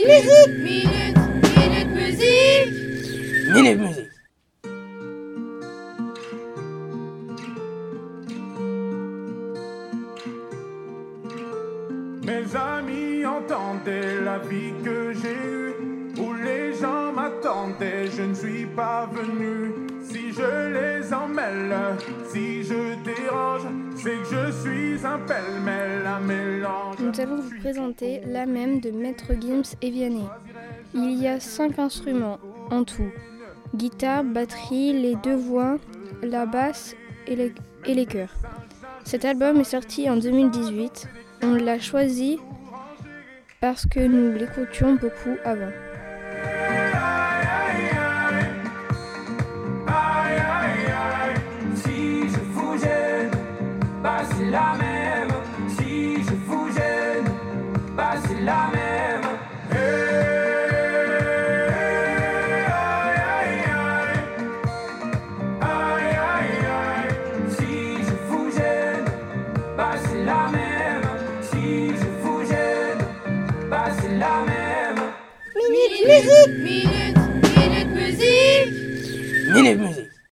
Minute, minute, minute musique. Minute Musique. Mes amis entendaient la vie que j'ai eue, où les gens m'attendaient, je ne suis pas venu. Je les emmêle, si je dérange, c'est que je suis un pêle-mêle, un mélange. Nous allons vous présenter la même de Maître Gims et Vianney. Il y a cinq instruments en tout guitare, batterie, les deux voix, la basse et les chœurs. Cet album est sorti en 2018. On l'a choisi parce que nous l'écoutions beaucoup avant. C'est la même. Si je vous gêne, bah c'est la même. Minute, minute, minute musique. Minute Musique.